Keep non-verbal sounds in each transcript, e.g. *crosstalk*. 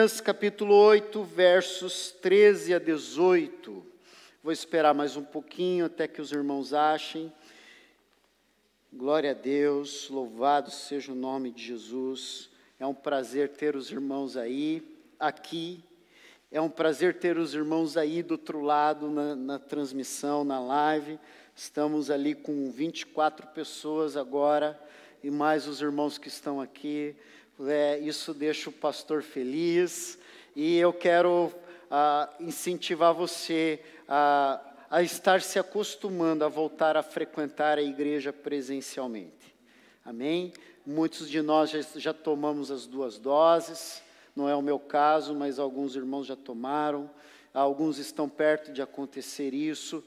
Neemias capítulo 8, versos 13 a 18. Vou esperar mais um pouquinho até que os irmãos achem. Glória a Deus, louvado seja o nome de Jesus. É um prazer ter os irmãos aí, aqui. É um prazer ter os irmãos aí do outro lado, na, na transmissão, na live. Estamos ali com 24 pessoas agora, e mais os irmãos que estão aqui. É, isso deixa o pastor feliz e eu quero ah, incentivar você a, a estar se acostumando a voltar a frequentar a igreja presencialmente. Amém? Muitos de nós já, já tomamos as duas doses, não é o meu caso, mas alguns irmãos já tomaram, alguns estão perto de acontecer isso.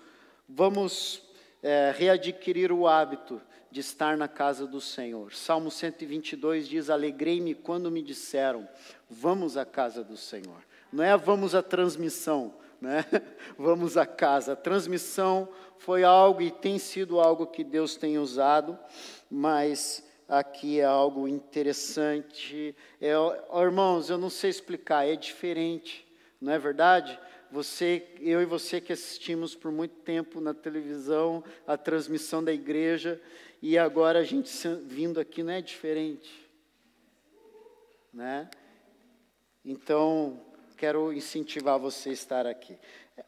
Vamos é, readquirir o hábito de estar na casa do Senhor. Salmo 122 diz: Alegrei-me quando me disseram, vamos à casa do Senhor. Não é vamos à transmissão, né? *laughs* vamos à casa. A transmissão foi algo e tem sido algo que Deus tem usado, mas aqui é algo interessante. É, irmãos, eu não sei explicar, é diferente, não é verdade? Você, eu e você que assistimos por muito tempo na televisão a transmissão da igreja e agora a gente vindo aqui não é diferente, né? Então quero incentivar você a estar aqui.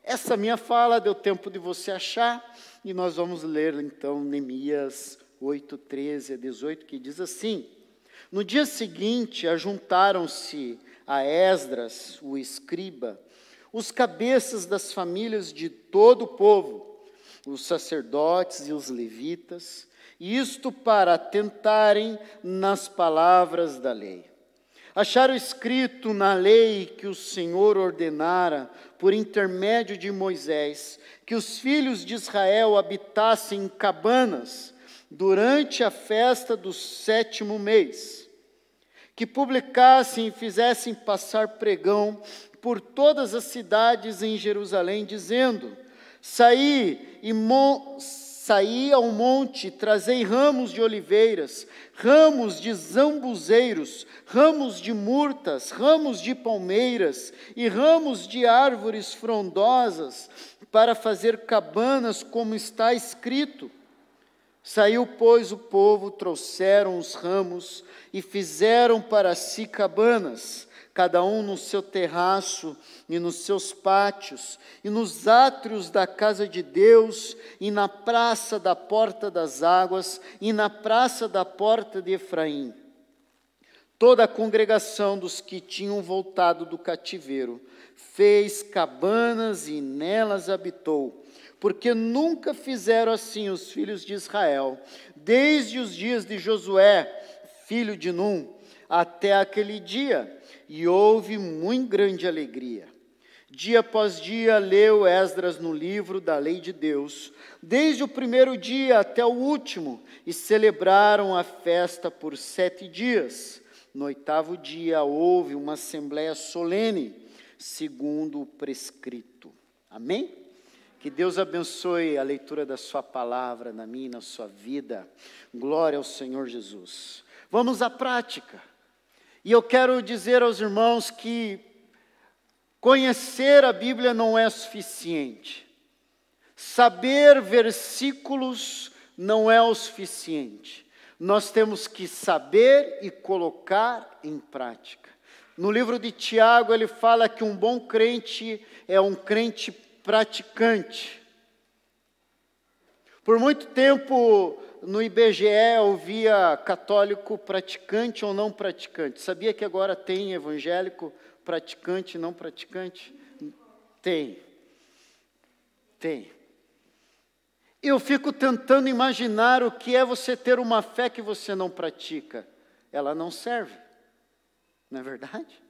Essa minha fala deu tempo de você achar e nós vamos ler então Neemias 8, 13 a 18 que diz assim: No dia seguinte ajuntaram-se a Esdras, o escriba os cabeças das famílias de todo o povo, os sacerdotes e os levitas, isto para tentarem nas palavras da lei. Acharam escrito na lei que o Senhor ordenara, por intermédio de Moisés, que os filhos de Israel habitassem em cabanas durante a festa do sétimo mês, que publicassem e fizessem passar pregão por todas as cidades em Jerusalém, dizendo: Saí, e saí ao monte, trazei ramos de oliveiras, ramos de zambuzeiros, ramos de murtas, ramos de palmeiras e ramos de árvores frondosas, para fazer cabanas, como está escrito. Saiu, pois, o povo, trouxeram os ramos e fizeram para si cabanas cada um no seu terraço e nos seus pátios, e nos átrios da casa de Deus, e na praça da porta das águas, e na praça da porta de Efraim. Toda a congregação dos que tinham voltado do cativeiro fez cabanas e nelas habitou, porque nunca fizeram assim os filhos de Israel, desde os dias de Josué, filho de Num, até aquele dia e houve muito grande alegria. Dia após dia leu Esdras no livro da lei de Deus, desde o primeiro dia até o último, e celebraram a festa por sete dias. No oitavo dia houve uma assembléia solene, segundo o prescrito. Amém? Que Deus abençoe a leitura da Sua palavra na minha e na sua vida. Glória ao Senhor Jesus. Vamos à prática. E eu quero dizer aos irmãos que conhecer a Bíblia não é suficiente. Saber versículos não é o suficiente. Nós temos que saber e colocar em prática. No livro de Tiago, ele fala que um bom crente é um crente praticante. Por muito tempo, no IBGE eu via católico praticante ou não praticante. Sabia que agora tem evangélico praticante e não praticante? Tem. Tem. Eu fico tentando imaginar o que é você ter uma fé que você não pratica. Ela não serve. Não é verdade?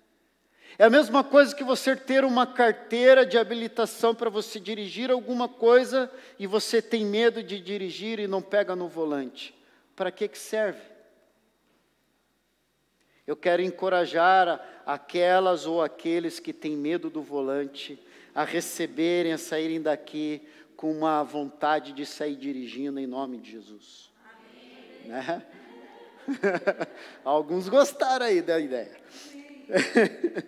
É a mesma coisa que você ter uma carteira de habilitação para você dirigir alguma coisa e você tem medo de dirigir e não pega no volante. Para que, que serve? Eu quero encorajar aquelas ou aqueles que têm medo do volante a receberem, a saírem daqui com uma vontade de sair dirigindo em nome de Jesus. Né? *laughs* Alguns gostaram aí da ideia. *laughs*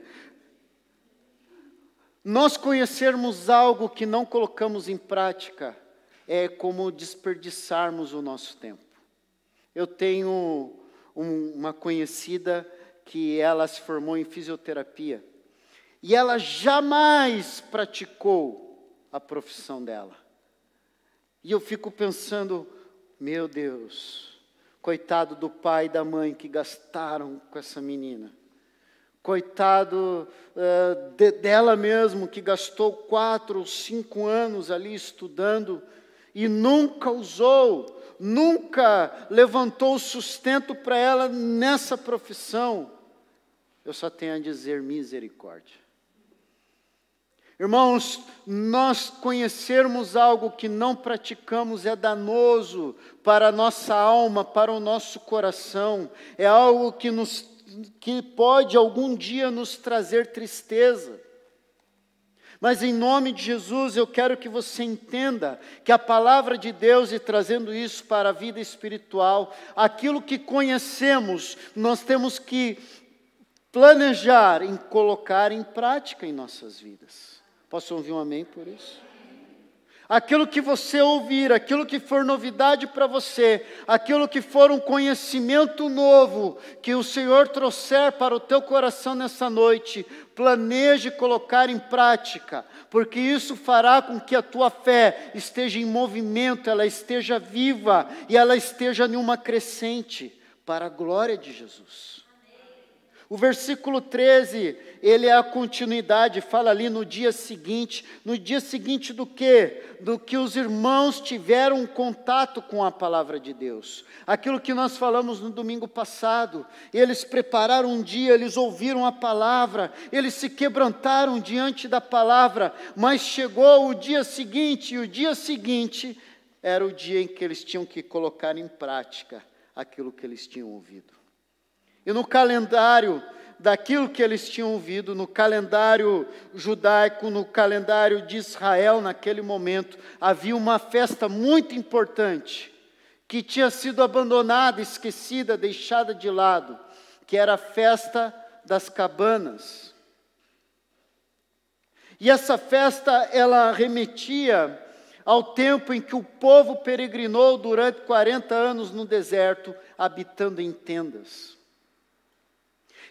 Nós conhecermos algo que não colocamos em prática é como desperdiçarmos o nosso tempo. Eu tenho um, uma conhecida que ela se formou em fisioterapia e ela jamais praticou a profissão dela. E eu fico pensando, meu Deus, coitado do pai e da mãe que gastaram com essa menina. Coitado uh, de, dela mesmo, que gastou quatro ou cinco anos ali estudando e nunca usou, nunca levantou sustento para ela nessa profissão. Eu só tenho a dizer misericórdia. Irmãos, nós conhecermos algo que não praticamos é danoso para a nossa alma, para o nosso coração, é algo que, nos, que pode algum dia nos trazer tristeza. Mas em nome de Jesus, eu quero que você entenda que a palavra de Deus, e trazendo isso para a vida espiritual, aquilo que conhecemos, nós temos que planejar em colocar em prática em nossas vidas. Posso ouvir um amém por isso? Aquilo que você ouvir, aquilo que for novidade para você, aquilo que for um conhecimento novo que o Senhor trouxer para o teu coração nessa noite, planeje colocar em prática, porque isso fará com que a tua fé esteja em movimento, ela esteja viva e ela esteja em uma crescente para a glória de Jesus. O versículo 13, ele é a continuidade, fala ali no dia seguinte. No dia seguinte do que? Do que os irmãos tiveram contato com a palavra de Deus. Aquilo que nós falamos no domingo passado. Eles prepararam um dia, eles ouviram a palavra, eles se quebrantaram diante da palavra, mas chegou o dia seguinte, e o dia seguinte era o dia em que eles tinham que colocar em prática aquilo que eles tinham ouvido. E no calendário daquilo que eles tinham ouvido, no calendário judaico, no calendário de Israel, naquele momento, havia uma festa muito importante, que tinha sido abandonada, esquecida, deixada de lado, que era a festa das cabanas. E essa festa, ela remetia ao tempo em que o povo peregrinou durante 40 anos no deserto, habitando em tendas.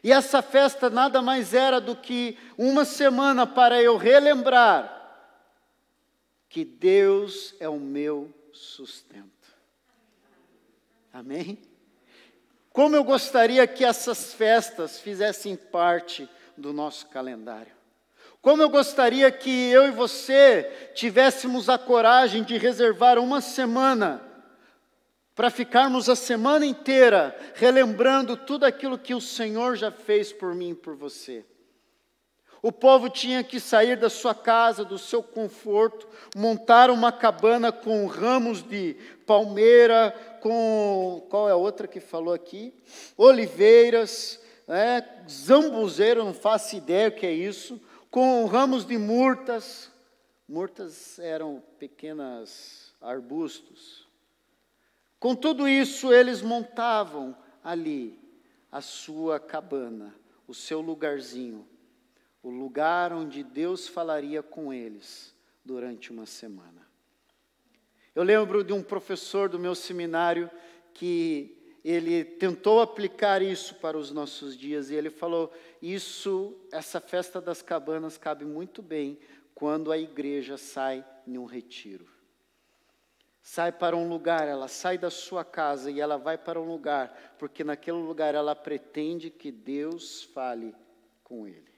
E essa festa nada mais era do que uma semana para eu relembrar que Deus é o meu sustento. Amém? Como eu gostaria que essas festas fizessem parte do nosso calendário. Como eu gostaria que eu e você tivéssemos a coragem de reservar uma semana para ficarmos a semana inteira relembrando tudo aquilo que o Senhor já fez por mim e por você. O povo tinha que sair da sua casa, do seu conforto, montar uma cabana com ramos de palmeira, com. Qual é a outra que falou aqui? Oliveiras, né, zambuzeiro, não faço ideia o que é isso, com ramos de murtas. Murtas eram pequenos arbustos. Com tudo isso, eles montavam ali a sua cabana, o seu lugarzinho, o lugar onde Deus falaria com eles durante uma semana. Eu lembro de um professor do meu seminário que ele tentou aplicar isso para os nossos dias e ele falou: "Isso, essa festa das cabanas cabe muito bem quando a igreja sai em um retiro sai para um lugar, ela sai da sua casa e ela vai para um lugar, porque naquele lugar ela pretende que Deus fale com ele.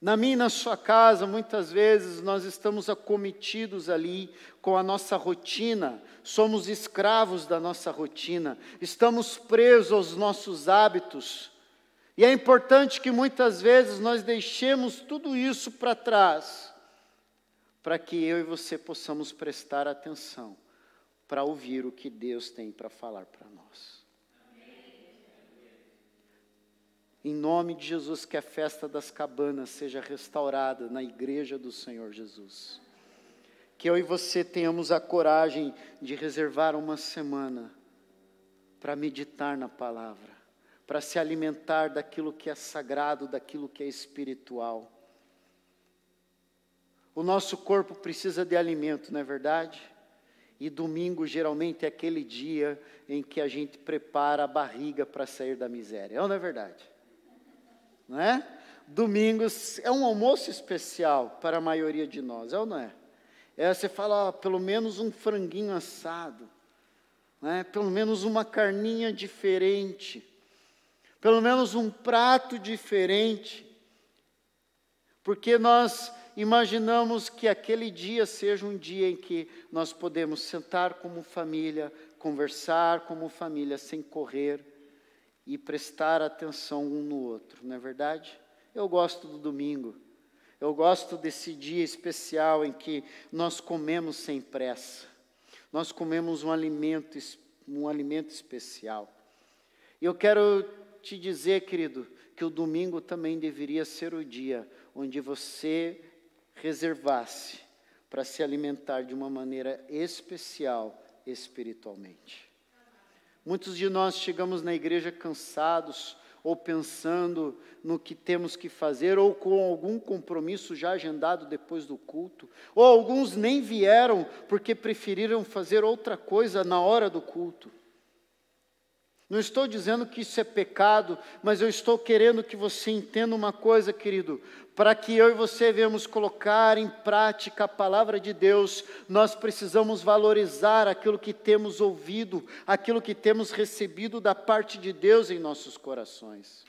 Na minha e na sua casa, muitas vezes nós estamos acometidos ali com a nossa rotina, somos escravos da nossa rotina, estamos presos aos nossos hábitos. E é importante que muitas vezes nós deixemos tudo isso para trás para que eu e você possamos prestar atenção para ouvir o que Deus tem para falar para nós. Em nome de Jesus, que a festa das cabanas seja restaurada na igreja do Senhor Jesus. Que eu e você tenhamos a coragem de reservar uma semana para meditar na palavra, para se alimentar daquilo que é sagrado, daquilo que é espiritual. O nosso corpo precisa de alimento, não é verdade? E domingo geralmente é aquele dia em que a gente prepara a barriga para sair da miséria. É ou não é verdade? Não é? Domingos é um almoço especial para a maioria de nós, é ou não é? É, você fala, pelo menos um franguinho assado, né? pelo menos uma carninha diferente, pelo menos um prato diferente, porque nós imaginamos que aquele dia seja um dia em que nós podemos sentar como família, conversar como família, sem correr e prestar atenção um no outro, não é verdade? Eu gosto do domingo, eu gosto desse dia especial em que nós comemos sem pressa, nós comemos um alimento, um alimento especial. E eu quero te dizer, querido, que o domingo também deveria ser o dia onde você reservasse para se alimentar de uma maneira especial espiritualmente. Muitos de nós chegamos na igreja cansados, ou pensando no que temos que fazer, ou com algum compromisso já agendado depois do culto, ou alguns nem vieram porque preferiram fazer outra coisa na hora do culto. Não estou dizendo que isso é pecado, mas eu estou querendo que você entenda uma coisa, querido. Para que eu e você venhamos colocar em prática a palavra de Deus, nós precisamos valorizar aquilo que temos ouvido, aquilo que temos recebido da parte de Deus em nossos corações.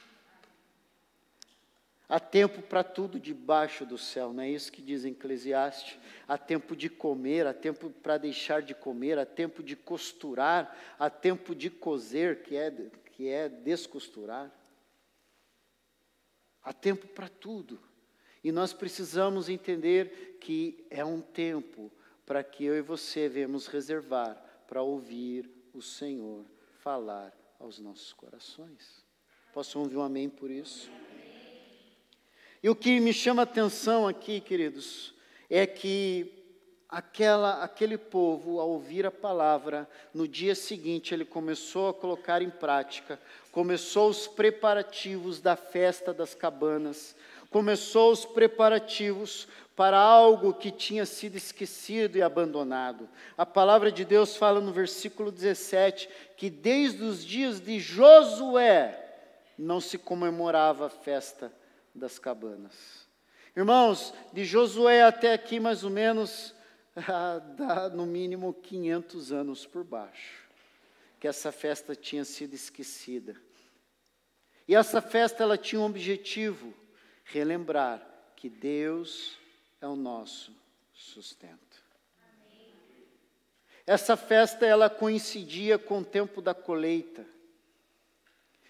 Há tempo para tudo debaixo do céu, não é isso que diz Eclesiastes? Há tempo de comer, há tempo para deixar de comer, há tempo de costurar, há tempo de coser, que é, que é descosturar. Há tempo para tudo. E nós precisamos entender que é um tempo para que eu e você venhamos reservar para ouvir o Senhor falar aos nossos corações. Posso ouvir um amém por isso? E o que me chama a atenção aqui, queridos, é que aquela, aquele povo, ao ouvir a palavra, no dia seguinte ele começou a colocar em prática, começou os preparativos da festa das cabanas, começou os preparativos para algo que tinha sido esquecido e abandonado. A palavra de Deus fala no versículo 17 que desde os dias de Josué não se comemorava a festa das cabanas. Irmãos, de Josué até aqui, mais ou menos, *laughs* dá no mínimo 500 anos por baixo, que essa festa tinha sido esquecida. E essa festa ela tinha um objetivo: relembrar que Deus é o nosso sustento. Essa festa ela coincidia com o tempo da colheita.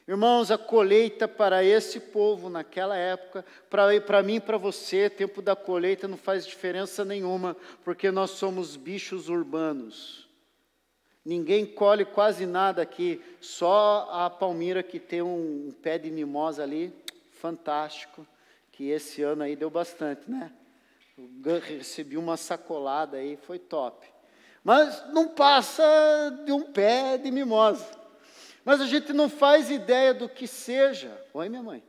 Irmãos, a colheita para esse povo naquela época, para mim e para você, tempo da colheita não faz diferença nenhuma, porque nós somos bichos urbanos. Ninguém colhe quase nada aqui, só a Palmira que tem um, um pé de mimosa ali, fantástico, que esse ano aí deu bastante, né? Recebi uma sacolada aí, foi top. Mas não passa de um pé de mimosa. Mas a gente não faz ideia do que seja. Oi, minha mãe.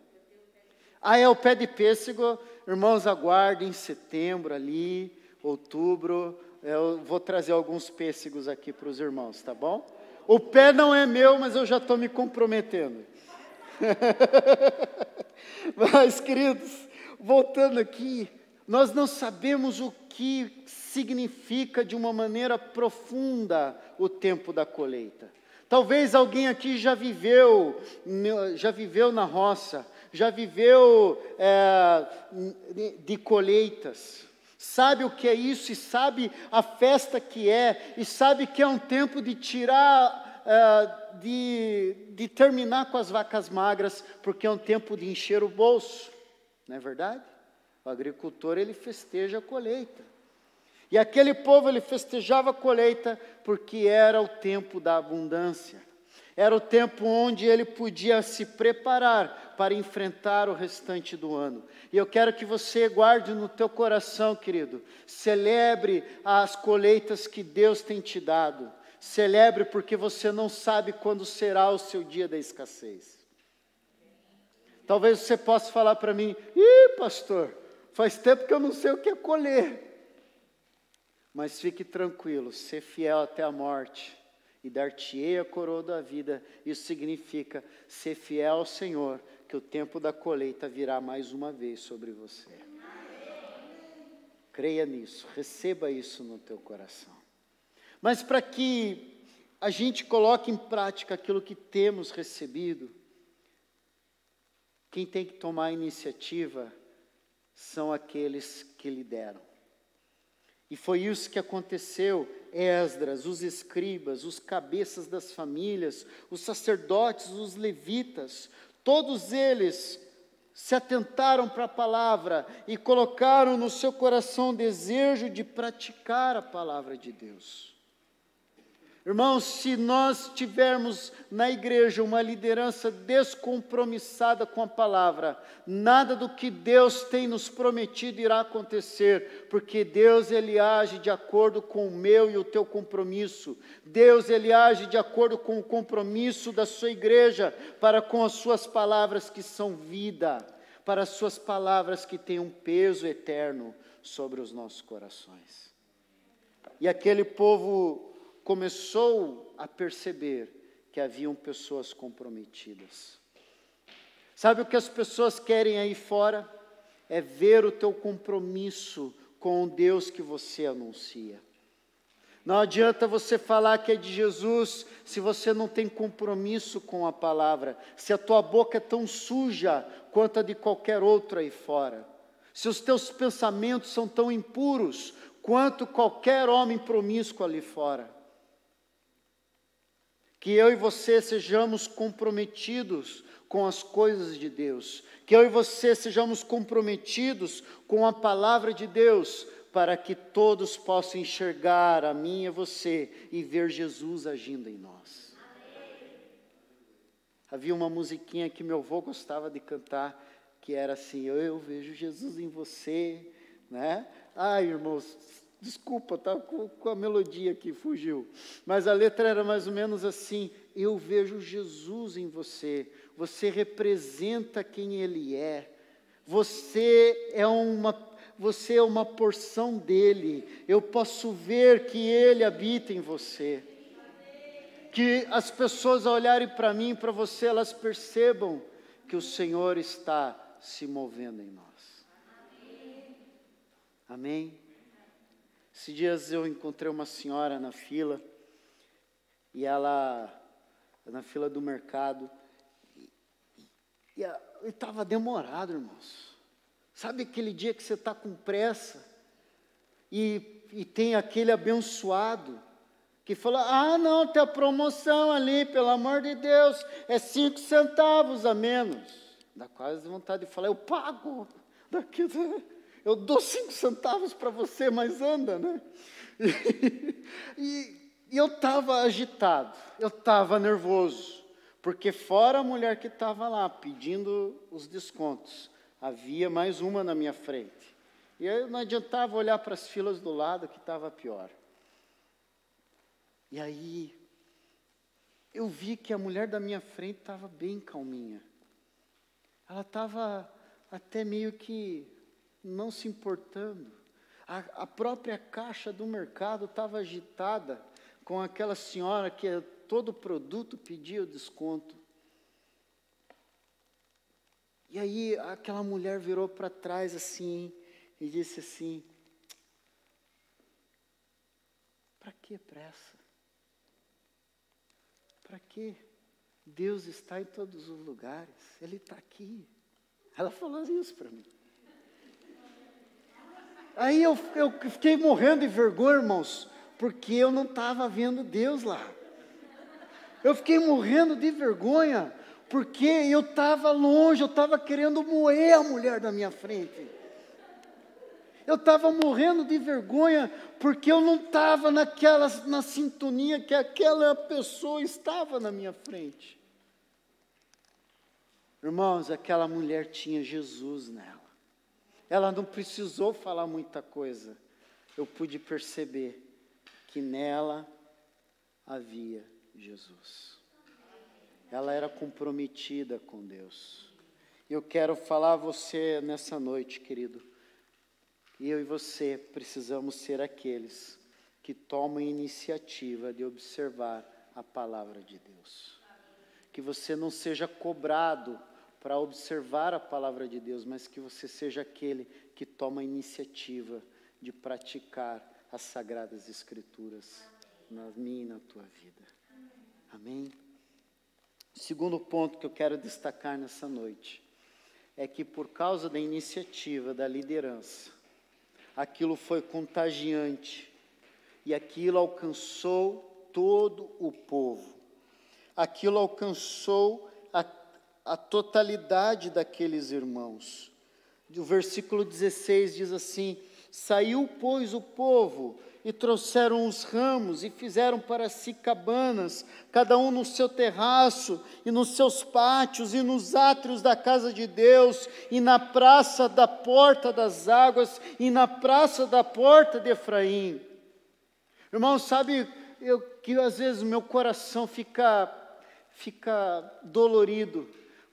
Ah, é o pé de pêssego. Irmãos, aguardem setembro ali, outubro. Eu vou trazer alguns pêssegos aqui para os irmãos, tá bom? O pé não é meu, mas eu já estou me comprometendo. *laughs* mas, queridos, voltando aqui, nós não sabemos o que significa de uma maneira profunda o tempo da colheita. Talvez alguém aqui já viveu, já viveu na roça, já viveu é, de colheitas, sabe o que é isso e sabe a festa que é, e sabe que é um tempo de tirar, é, de, de terminar com as vacas magras, porque é um tempo de encher o bolso, não é verdade? O agricultor ele festeja a colheita. E aquele povo ele festejava a colheita porque era o tempo da abundância. Era o tempo onde ele podia se preparar para enfrentar o restante do ano. E eu quero que você guarde no teu coração, querido, celebre as colheitas que Deus tem te dado. Celebre porque você não sabe quando será o seu dia da escassez. Talvez você possa falar para mim: ih, pastor, faz tempo que eu não sei o que é colher. Mas fique tranquilo, ser fiel até a morte e dar-te-ei a coroa da vida, isso significa ser fiel ao Senhor, que o tempo da colheita virá mais uma vez sobre você. Creia nisso, receba isso no teu coração. Mas para que a gente coloque em prática aquilo que temos recebido, quem tem que tomar a iniciativa são aqueles que lideram. E foi isso que aconteceu. Esdras, os escribas, os cabeças das famílias, os sacerdotes, os levitas, todos eles se atentaram para a palavra e colocaram no seu coração o desejo de praticar a palavra de Deus. Irmãos, se nós tivermos na igreja uma liderança descompromissada com a palavra, nada do que Deus tem nos prometido irá acontecer, porque Deus ele age de acordo com o meu e o teu compromisso. Deus ele age de acordo com o compromisso da sua igreja para com as suas palavras que são vida, para as suas palavras que têm um peso eterno sobre os nossos corações. E aquele povo começou a perceber que haviam pessoas comprometidas. Sabe o que as pessoas querem aí fora? É ver o teu compromisso com o Deus que você anuncia. Não adianta você falar que é de Jesus se você não tem compromisso com a palavra, se a tua boca é tão suja quanto a de qualquer outro aí fora, se os teus pensamentos são tão impuros quanto qualquer homem promíscuo ali fora que eu e você sejamos comprometidos com as coisas de Deus, que eu e você sejamos comprometidos com a palavra de Deus, para que todos possam enxergar a mim e a você e ver Jesus agindo em nós. Havia uma musiquinha que meu avô gostava de cantar, que era assim: Eu vejo Jesus em você, né? Ai, irmãos, Desculpa, tá com, com, a melodia que fugiu. Mas a letra era mais ou menos assim: Eu vejo Jesus em você. Você representa quem Ele é. Você é uma, você é uma porção dele. Eu posso ver que Ele habita em você. Que as pessoas ao olharem para mim, para você, elas percebam que o Senhor está se movendo em nós. Amém? Esses dias eu encontrei uma senhora na fila, e ela, na fila do mercado, e estava demorado, irmãos. Sabe aquele dia que você está com pressa, e, e tem aquele abençoado, que falou: Ah, não, tem a promoção ali, pelo amor de Deus, é cinco centavos a menos. Dá quase vontade de falar: Eu pago. Daqui, eu dou cinco centavos para você, mas anda, né? E, *laughs* e, eu estava agitado, eu estava nervoso, porque fora a mulher que estava lá pedindo os descontos, havia mais uma na minha frente. E aí não adiantava olhar para as filas do lado que estava pior. E aí eu vi que a mulher da minha frente estava bem calminha. Ela estava até meio que não se importando. A, a própria caixa do mercado estava agitada com aquela senhora que todo produto pedia o desconto. E aí aquela mulher virou para trás assim e disse assim: Para que pressa? Para que? Deus está em todos os lugares, Ele está aqui. Ela falou isso para mim. Aí eu, eu fiquei morrendo de vergonha, irmãos, porque eu não estava vendo Deus lá. Eu fiquei morrendo de vergonha, porque eu estava longe, eu estava querendo moer a mulher da minha frente. Eu estava morrendo de vergonha, porque eu não estava naquela, na sintonia que aquela pessoa estava na minha frente. Irmãos, aquela mulher tinha Jesus nela. Ela não precisou falar muita coisa. Eu pude perceber que nela havia Jesus. Ela era comprometida com Deus. Eu quero falar a você nessa noite, querido. Eu e você precisamos ser aqueles que tomam iniciativa de observar a palavra de Deus. Que você não seja cobrado para observar a palavra de Deus, mas que você seja aquele que toma a iniciativa de praticar as sagradas escrituras na minha e na tua vida. Amém? Segundo ponto que eu quero destacar nessa noite é que por causa da iniciativa da liderança, aquilo foi contagiante e aquilo alcançou todo o povo. Aquilo alcançou a, totalidade daqueles irmãos. O versículo 16 diz assim: Saiu, pois, o povo e trouxeram os ramos e fizeram para si cabanas, cada um no seu terraço e nos seus pátios e nos átrios da casa de Deus e na praça da porta das águas e na praça da porta de Efraim. Irmão, sabe eu, que às vezes meu coração fica fica dolorido,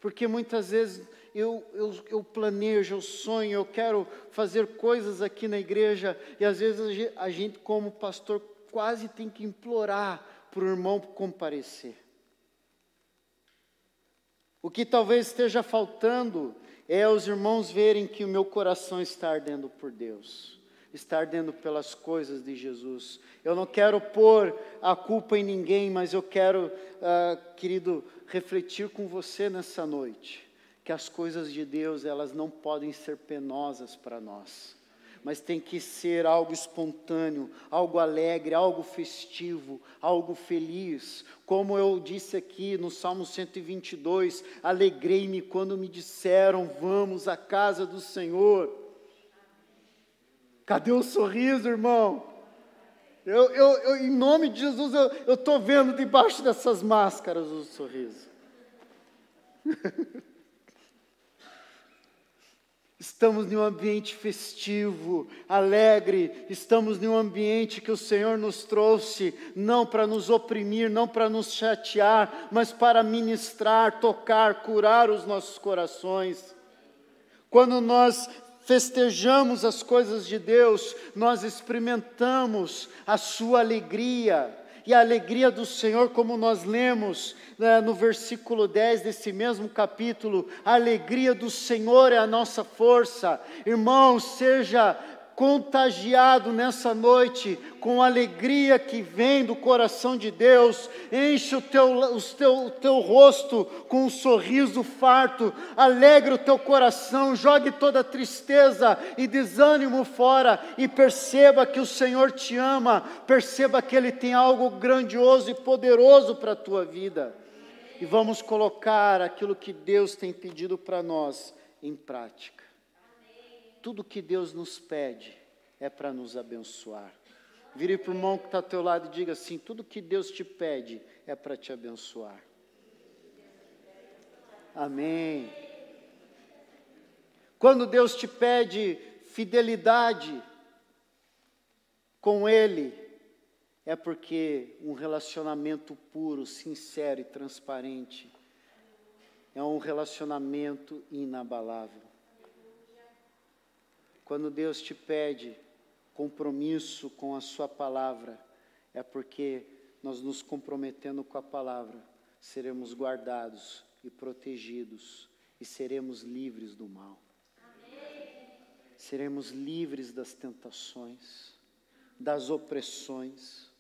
porque muitas vezes eu, eu, eu planejo, eu sonho, eu quero fazer coisas aqui na igreja, e às vezes a gente, como pastor, quase tem que implorar para o irmão comparecer. O que talvez esteja faltando é os irmãos verem que o meu coração está ardendo por Deus, está ardendo pelas coisas de Jesus. Eu não quero pôr a culpa em ninguém, mas eu quero, uh, querido, refletir com você nessa noite que as coisas de Deus, elas não podem ser penosas para nós, mas tem que ser algo espontâneo, algo alegre, algo festivo, algo feliz. Como eu disse aqui no Salmo 122, alegrei-me quando me disseram: "Vamos à casa do Senhor". Cadê o sorriso, irmão? Eu, eu, eu em nome de Jesus, eu estou vendo debaixo dessas máscaras o sorriso. *laughs* Estamos em um ambiente festivo, alegre, estamos em um ambiente que o Senhor nos trouxe, não para nos oprimir, não para nos chatear, mas para ministrar, tocar, curar os nossos corações. Quando nós festejamos as coisas de Deus, nós experimentamos a Sua alegria e a alegria do Senhor, como nós lemos né, no versículo 10 desse mesmo capítulo, a alegria do Senhor é a nossa força. Irmão, seja contagiado nessa noite com a alegria que vem do coração de Deus, enche o teu, o teu, o teu rosto com um sorriso farto, alegre o teu coração, jogue toda tristeza e desânimo fora e perceba que o Senhor te ama, perceba que Ele tem algo grandioso e poderoso para a tua vida. E vamos colocar aquilo que Deus tem pedido para nós em prática tudo que Deus nos pede é para nos abençoar. Vire para o irmão que está ao teu lado e diga assim: tudo que Deus te pede é para te abençoar. Amém. Quando Deus te pede fidelidade com Ele, é porque um relacionamento puro, sincero e transparente é um relacionamento inabalável. Quando Deus te pede compromisso com a Sua palavra, é porque nós nos comprometendo com a palavra, seremos guardados e protegidos e seremos livres do mal. Amém. Seremos livres das tentações, das opressões.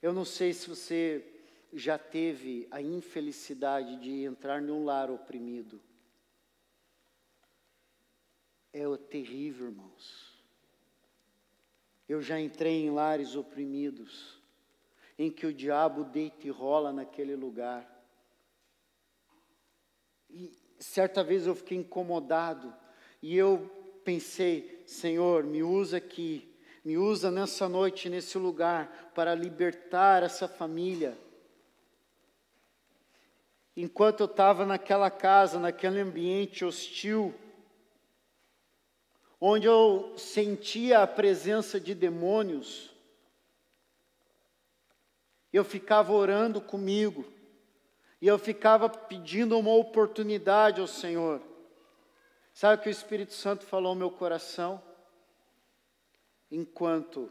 Eu não sei se você já teve a infelicidade de entrar num lar oprimido é terrível, irmãos. Eu já entrei em lares oprimidos, em que o diabo deita e rola naquele lugar. E certa vez eu fiquei incomodado, e eu pensei, Senhor, me usa aqui, me usa nessa noite, nesse lugar, para libertar essa família. Enquanto eu estava naquela casa, naquele ambiente hostil, onde eu sentia a presença de demônios, eu ficava orando comigo, E eu ficava pedindo uma oportunidade ao Senhor. Sabe o que o Espírito Santo falou ao meu coração? Enquanto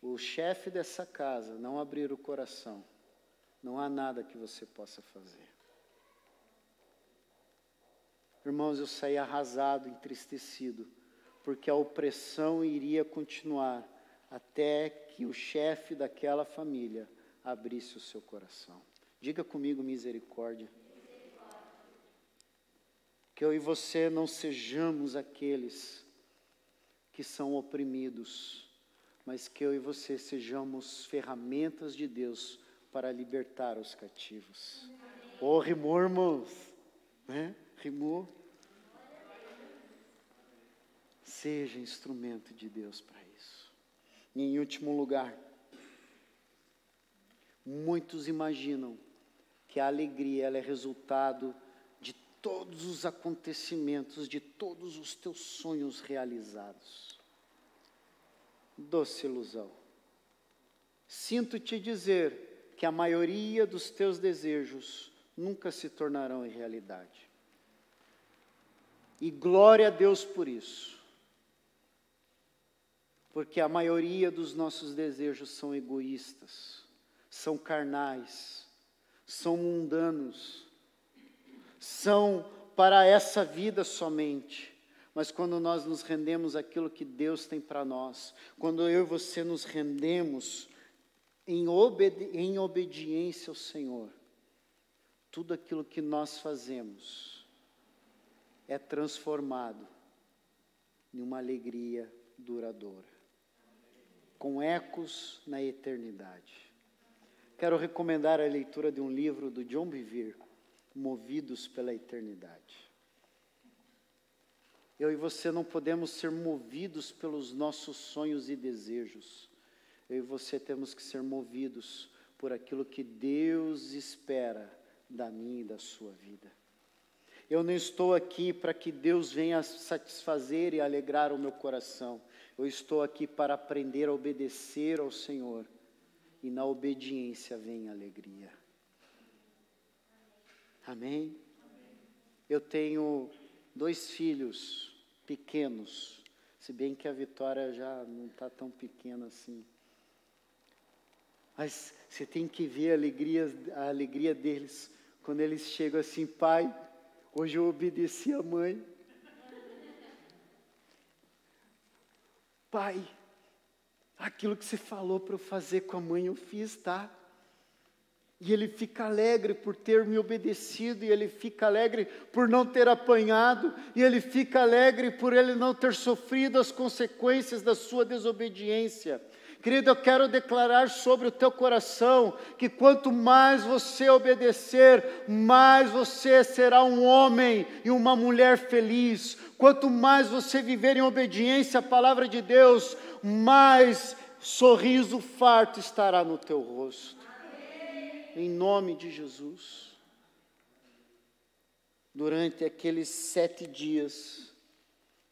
o chefe dessa casa não abrir o coração, não há nada que você possa fazer. Irmãos, eu saí arrasado, entristecido, porque a opressão iria continuar até que o chefe daquela família abrisse o seu coração. Diga comigo misericórdia. Que eu e você não sejamos aqueles que são oprimidos, mas que eu e você sejamos ferramentas de Deus para libertar os cativos. Oh, rimou, irmãos. Né? Rimou. Seja instrumento de Deus para isso. E em último lugar, muitos imaginam que a alegria é resultado de todos os acontecimentos, de todos os teus sonhos realizados. Doce ilusão. Sinto te dizer que a maioria dos teus desejos nunca se tornarão em realidade. E glória a Deus por isso. Porque a maioria dos nossos desejos são egoístas, são carnais, são mundanos, são para essa vida somente. Mas quando nós nos rendemos àquilo que Deus tem para nós, quando eu e você nos rendemos em, obedi em obediência ao Senhor, tudo aquilo que nós fazemos é transformado em uma alegria duradoura, com ecos na eternidade. Quero recomendar a leitura de um livro do John Bevere, Movidos pela Eternidade. Eu e você não podemos ser movidos pelos nossos sonhos e desejos. Eu e você temos que ser movidos por aquilo que Deus espera da minha e da sua vida. Eu não estou aqui para que Deus venha satisfazer e alegrar o meu coração. Eu estou aqui para aprender a obedecer ao Senhor e na obediência vem alegria. Amém? Eu tenho dois filhos pequenos, se bem que a Vitória já não está tão pequena assim. Mas você tem que ver a alegria, a alegria deles quando eles chegam assim, pai, hoje eu obedeci a mãe. Pai, aquilo que você falou para eu fazer com a mãe, eu fiz, tá? E ele fica alegre por ter me obedecido, e ele fica alegre por não ter apanhado, e ele fica alegre por ele não ter sofrido as consequências da sua desobediência. Querido, eu quero declarar sobre o teu coração que quanto mais você obedecer, mais você será um homem e uma mulher feliz. Quanto mais você viver em obediência à palavra de Deus, mais sorriso farto estará no teu rosto. Em nome de Jesus. Durante aqueles sete dias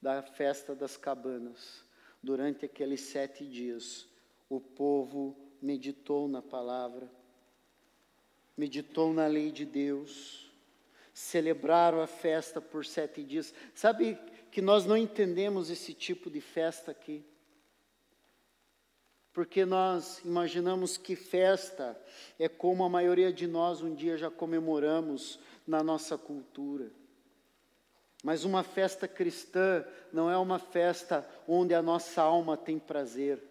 da festa das cabanas, durante aqueles sete dias, o povo meditou na palavra, meditou na lei de Deus, celebraram a festa por sete dias. Sabe que nós não entendemos esse tipo de festa aqui? Porque nós imaginamos que festa é como a maioria de nós um dia já comemoramos na nossa cultura. Mas uma festa cristã não é uma festa onde a nossa alma tem prazer.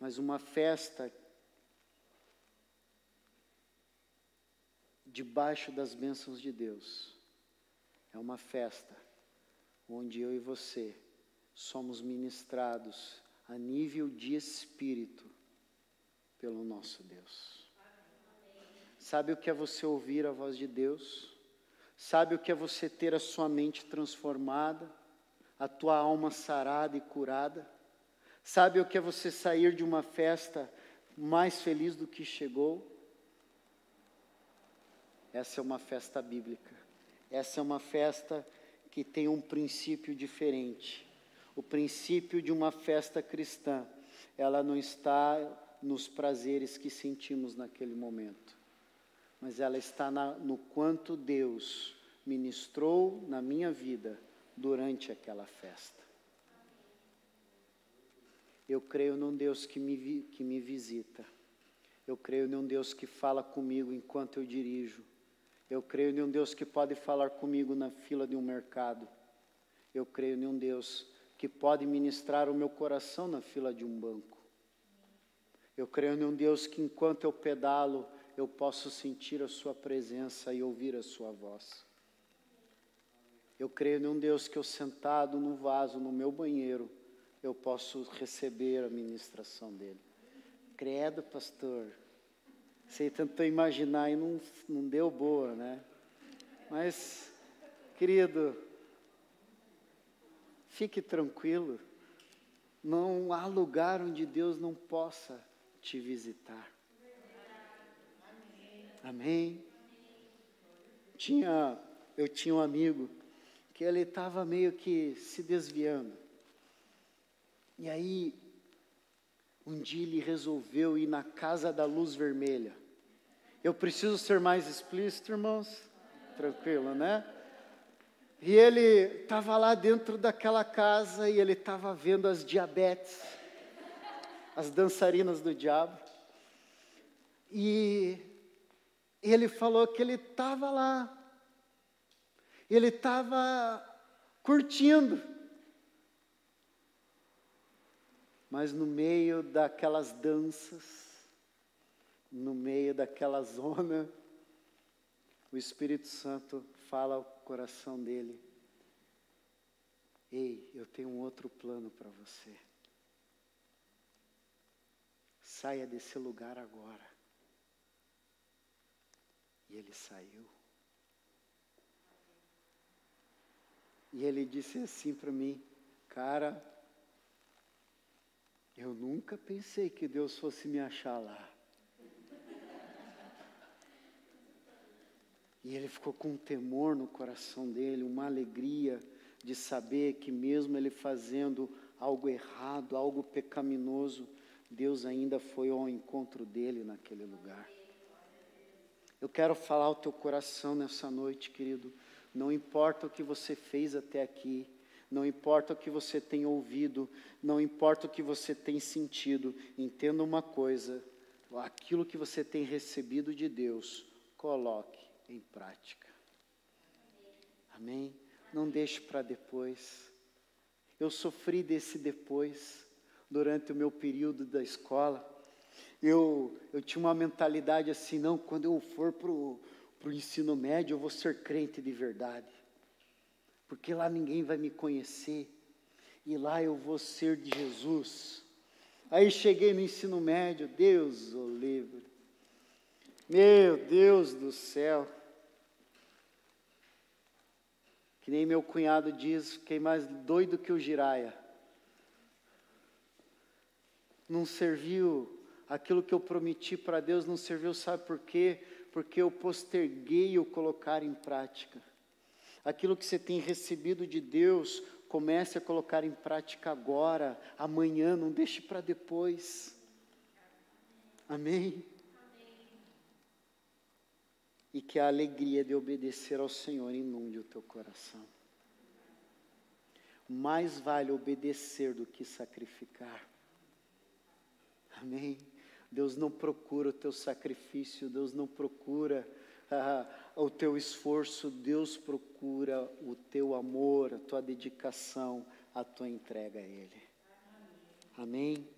Mas uma festa debaixo das bênçãos de Deus. É uma festa onde eu e você somos ministrados a nível de espírito pelo nosso Deus. Sabe o que é você ouvir a voz de Deus? Sabe o que é você ter a sua mente transformada, a tua alma sarada e curada? Sabe o que é você sair de uma festa mais feliz do que chegou? Essa é uma festa bíblica. Essa é uma festa que tem um princípio diferente. O princípio de uma festa cristã, ela não está nos prazeres que sentimos naquele momento, mas ela está na, no quanto Deus ministrou na minha vida durante aquela festa. Eu creio num Deus que me, que me visita. Eu creio num Deus que fala comigo enquanto eu dirijo. Eu creio em um Deus que pode falar comigo na fila de um mercado. Eu creio em um Deus que pode ministrar o meu coração na fila de um banco. Eu creio em um Deus que enquanto eu pedalo, eu posso sentir a Sua presença e ouvir a Sua voz. Eu creio em um Deus que eu sentado no vaso, no meu banheiro, eu posso receber a ministração dele. Credo, pastor. Você tentou imaginar e não, não deu boa, né? Mas, querido, fique tranquilo. Não há lugar onde Deus não possa te visitar. Amém? Tinha, eu tinha um amigo que ele estava meio que se desviando. E aí, um dia ele resolveu ir na casa da luz vermelha. Eu preciso ser mais explícito, irmãos? Tranquilo, né? E ele estava lá dentro daquela casa e ele estava vendo as diabetes, as dançarinas do diabo. E ele falou que ele estava lá, ele estava curtindo. Mas no meio daquelas danças, no meio daquela zona, o Espírito Santo fala ao coração dele: Ei, eu tenho um outro plano para você. Saia desse lugar agora. E ele saiu. E ele disse assim para mim: Cara, eu nunca pensei que Deus fosse me achar lá. E ele ficou com um temor no coração dele, uma alegria de saber que, mesmo ele fazendo algo errado, algo pecaminoso, Deus ainda foi ao encontro dele naquele lugar. Eu quero falar ao teu coração nessa noite, querido. Não importa o que você fez até aqui, não importa o que você tem ouvido, não importa o que você tem sentido, entenda uma coisa: aquilo que você tem recebido de Deus, coloque em prática. Amém? Não deixe para depois. Eu sofri desse depois, durante o meu período da escola. Eu, eu tinha uma mentalidade assim, não, quando eu for para o ensino médio, eu vou ser crente de verdade. Porque lá ninguém vai me conhecer. E lá eu vou ser de Jesus. Aí cheguei no ensino médio, Deus o livre. Meu Deus do céu. Que nem meu cunhado diz, fiquei mais doido que o giraia. Não serviu aquilo que eu prometi para Deus, não serviu, sabe por quê? Porque eu posterguei o colocar em prática. Aquilo que você tem recebido de Deus, comece a colocar em prática agora, amanhã, não deixe para depois. Amém? e que a alegria de obedecer ao Senhor inunde o teu coração. Mais vale obedecer do que sacrificar. Amém? Deus não procura o teu sacrifício, Deus não procura o teu esforço, Deus procura o teu amor, a tua dedicação, a tua entrega a Ele. Amém?